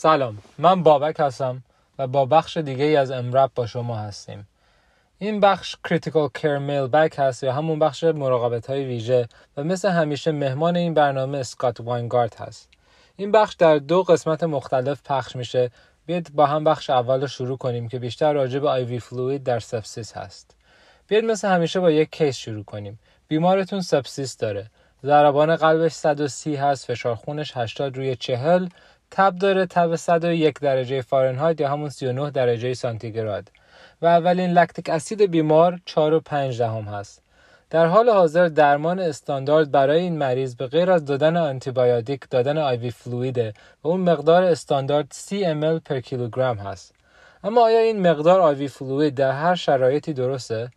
سلام من بابک هستم و با بخش دیگه ای از EM:RAP با شما هستیم. این بخش Critical Care Mailbag هست یا همون بخش مراقبت های ویژه و مثل همیشه مهمان این برنامه اسکات واینگارد هست. این بخش در دو قسمت مختلف پخش میشه. بیاید با هم بخش اول رو شروع کنیم که بیشتر راجع به IV fluid در sepsis هست. بیاید مثل همیشه با یک case شروع کنیم. بیمارتون sepsis داره. ضربان قلبش 130 هست فشار خونش 80 روی 40 تب داره تب 101 درجه فارنهایت یا همون 39 درجه سانتیگراد. و اولین lactic acid بیمار 4 و 5 دهم هست. در حال حاضر درمان استاندارد برای این مریض به غیر از دادن آنتیبیوتیک دادن IV fluid ه و اون مقدار استاندارد 30 ml per کیلوگرم هست. اما آیا این مقدار IV fluid در هر شرایطی درسته؟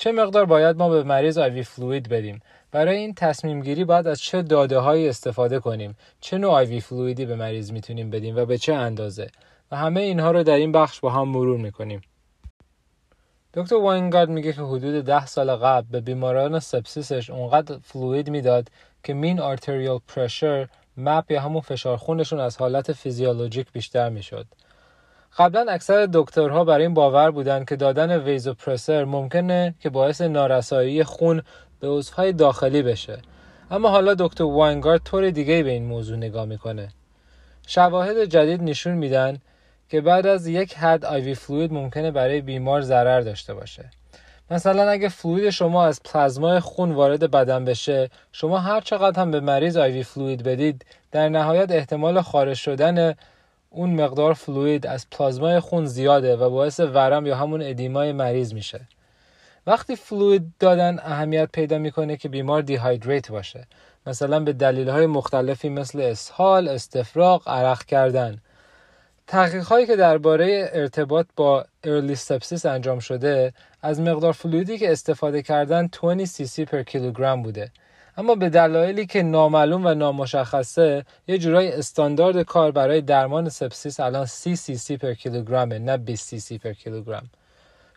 چه مقدار باید ما به مریض IV fluid بدیم؟ برای این تصمیم گیری باید از چه داده هایی استفاده کنیم؟ چه نوع IV fluid ی به مریض می‌تونیم بدیم و به چه اندازه؟ و همه اینها رو در این بخش با هم مرور می‌کنیم. دکتر واینگارد میگه که حدود ده سال قبل به بیماران sepsis ش اونقدر fluid می‌داد که mean arterial pressure MAP یا همون فشار خونشون از حالت فیزیولوژیک بیشتر می‌شد. قبلا اکثر دکترها برای این باور بودند که دادن ویزوپرسر ممکنه که باعث نارسایی خون به عضوهای داخلی بشه. اما حالا دکتر واینگارد طور دیگه به این موضوع نگاه می‌کنه. شواهد جدید نشون میدن که بعد از یک حد آیوی فلوید ممکنه برای بیمار ضرر داشته باشه. مثلا اگه فلوید شما از پلازمای خون وارد بدن بشه شما هر چقدر هم به مریض آیوی فلوید بدید در نهایت احتمال خارج شدن اون مقدار fluid از پلازمای خون زیاده و باعث ورم یا همون edema ی مریض میشه. وقتی fluid دادن اهمیت پیدا می‌کنه که بیمار dehydrate باشه. مثلا به دلیل های مختلفی مثل اسهال، استفراغ، عرق کردن. تحقیق هایی که درباره ارتباط با early sepsis انجام شده از مقدار fluid ی که استفاده کردن 20 سی سی per کیلوگرم بوده. اما به دلایلی که نامعلوم و نامشخصه یه جورای استاندارد کار برای درمان sepsis الان 30 سی سی per کیلوگرمه نه 20 سی سی per کیلوگرم.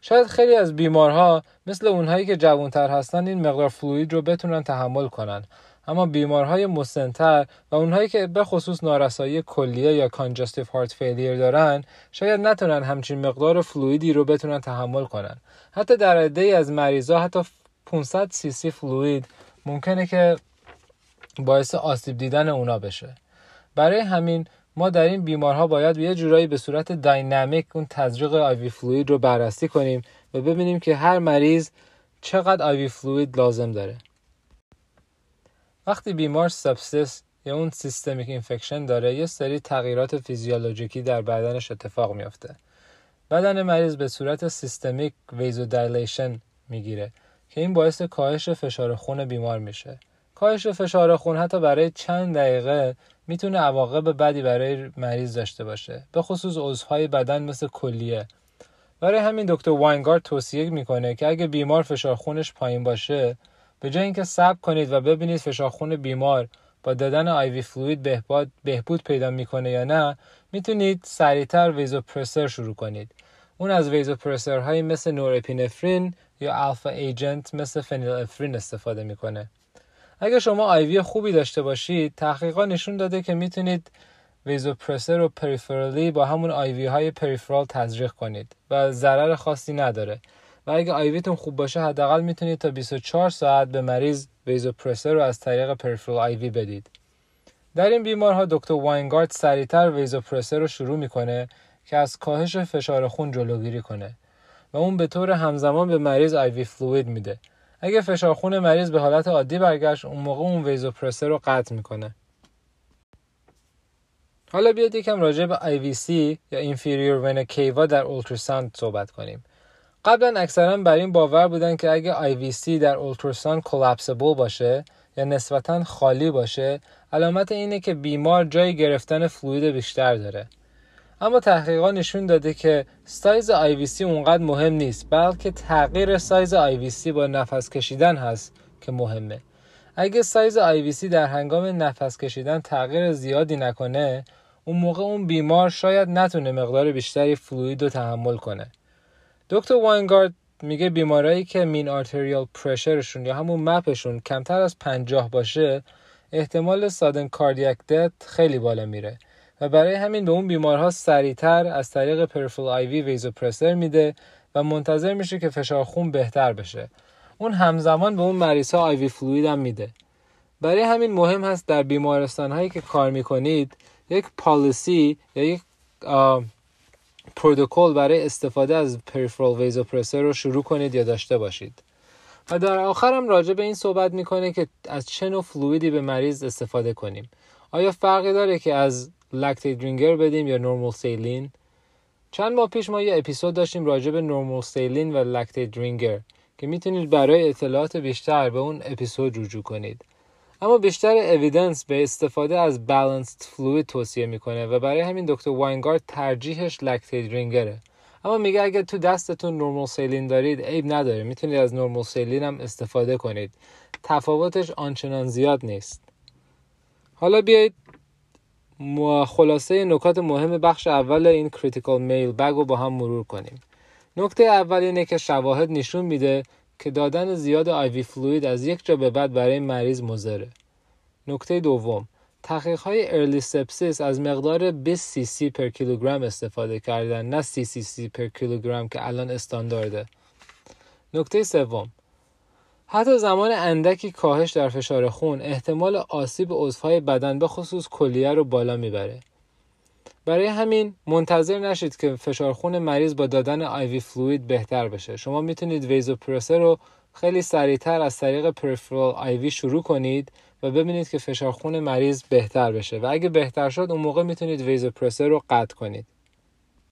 شاید خیلی از بیمارها مثل اونهایی که جوانتر هستن این مقدار fluid رو بتونن تحمل کنن. اما بیمارهای مسنتر و اونهایی که به خصوص نارسایی کلیه یا congestive heart failure دارن شاید نتونن همچین مقدار fluid ی رو بتونن تحمل کنن. حتی در عده از مریضا حتی 500 سی سی fluid ممکنه که باعث آسیب دیدن اونا بشه. برای همین ما در این بیمارها باید یه جورایی به صورت dynamic اون تزریق IV fluid رو بررسی کنیم و ببینیم که هر مریض چقدر IV fluid لازم داره. وقتی بیمار sepsis یا اون systemic infection داره یه سری تغییرات فیزیولوژیکی در بدنش اتفاق میافته. بدن مریض به صورت systemic vasodilation می‌گیره. که این باعث کاهش فشار خون بیمار میشه. کاهش فشار خون حتی برای چند دقیقه می‌تونه عواقب بدی برای مریض داشته باشه به خصوص عضوهای بدن مثل کلیه. برای همین دکتر واینگارد توصیه می‌کنه که اگه بیمار فشار خونش پایین باشه به جای اینکه صبر کنید و ببینید فشار خون بیمار با دادن IV fluid بهبود, بهبود پیدا می‌کنه یا نه می‌تونید سریعتر vasopressor شروع کنید. اون از vasopressor های مثل norepinephrine یا alpha agent مثل phenylephrine استفاده می‌کنه. اگر شما IV خوبی داشته باشید تحقیقات نشون داده که می‌تونید vasopressor و peripherally با همون IV های peripheral تزریق کنید و ضرر خاصی نداره. و اگه IV تون خوب باشه حداقل می‌تونید تا 24 ساعت به مریض vasopressor رو از طریق peripheral IV بدید. در این بیمارها دکتر واینگارد سریعتر ویزوپرسر رو شروع می‌کنه که از کاهش فشار خون جلوگیری کنه. و اون به طور همزمان به مریض آیوی فلوید میده. اگه فشار خون مریض به حالت عادی برگشت اون موقع اون ویزوپرسر رو قطع می‌کنه. حالا بیاید یکم راجع به IVC یا Inferior Vena Cava در اولتراساند صحبت کنیم. قبلا اکثرا بر این باور بودن که اگه IVC در اولتراساند کلاپسبل باشه یا نسبتا خالی باشه علامت اینه که بیمار جای گرفتن fluid بیشتر داره. اما تحقیقات نشون داده که سایز IVC اونقدر مهم نیست بلکه تغییر سایز IVC با نفس کشیدن هست که مهمه. اگه سایز IVC در هنگام نفس کشیدن تغییر زیادی نکنه اون موقع اون بیمار شاید نتونه مقدار بیشتری fluid رو تحمل کنه. دکتر واینگارد میگه بیمارایی که mean arterial pressure شون یا همون MAP شون کمتر از پنجاه باشه احتمال sudden cardiac death خیلی بالا میره. و برای همین به اون بیمارها سریعتر از طریق peripheral IV vasopressor میده و منتظر میشه که فشار خون بهتر بشه. اون همزمان به اون مریض ها IV fluid هم میده. برای همین مهم هست در بیمارستان هایی که کار می‌کنید یک policy یا یک پروتکل برای استفاده از peripheral vasopressor رو شروع کنید یا داشته باشید. و در آخرم راجع به این صحبت می‌کنه که از چه نوع fluid ی به مریض استفاده کنیم. آیا فرقی داره که از lactated Ringer بدیم یا normal saline چند ماه پیش ما یه اپیزود داشتیم راجع به normal saline و lactated Ringer که می‌تونید برای اطلاعات بیشتر به اون اپیزود رجوع کنید. اما بیشتر evidence به استفاده از balanced fluid توصیه می‌کنه و برای همین دکتر واینگارد ترجیحش lactated Ringer ه اما میگه اگر تو دستتون normal saline دارید عیب نداره. می‌تونید از normal saline هم استفاده کنید. تفاوتش آنچنان زیاد نیست. حالا بیایید خلاصه نکات مهم بخش اول این Critical Mailbag رو با هم مرور کنیم. نکته اول اینه که شواهد نشون میده که دادن زیاد IV fluid از یک جا به بعد برای مریض مضره نکته دوم تحقیق های early sepsis از مقدار 20 سی سی per کیلوگرم استفاده کردن نه سی سی سی per کیلوگرم که الان استاندارده. نکته سوم حتی زمان اندکی کاهش در فشار خون احتمال آسیب عضوهای بدن به خصوص کلیه رو بالا می‌بره. برای همین منتظر نشید که فشار خون مریض با دادن آیوی فلوید بهتر بشه. شما می‌تونید ویزوپرسر رو خیلی سریعتر از طریق پرفرال آیوی شروع کنید و ببینید که فشار خون مریض بهتر بشه. و اگه بهتر شد اون موقع می‌تونید ویزوپرسر رو قطع کنید.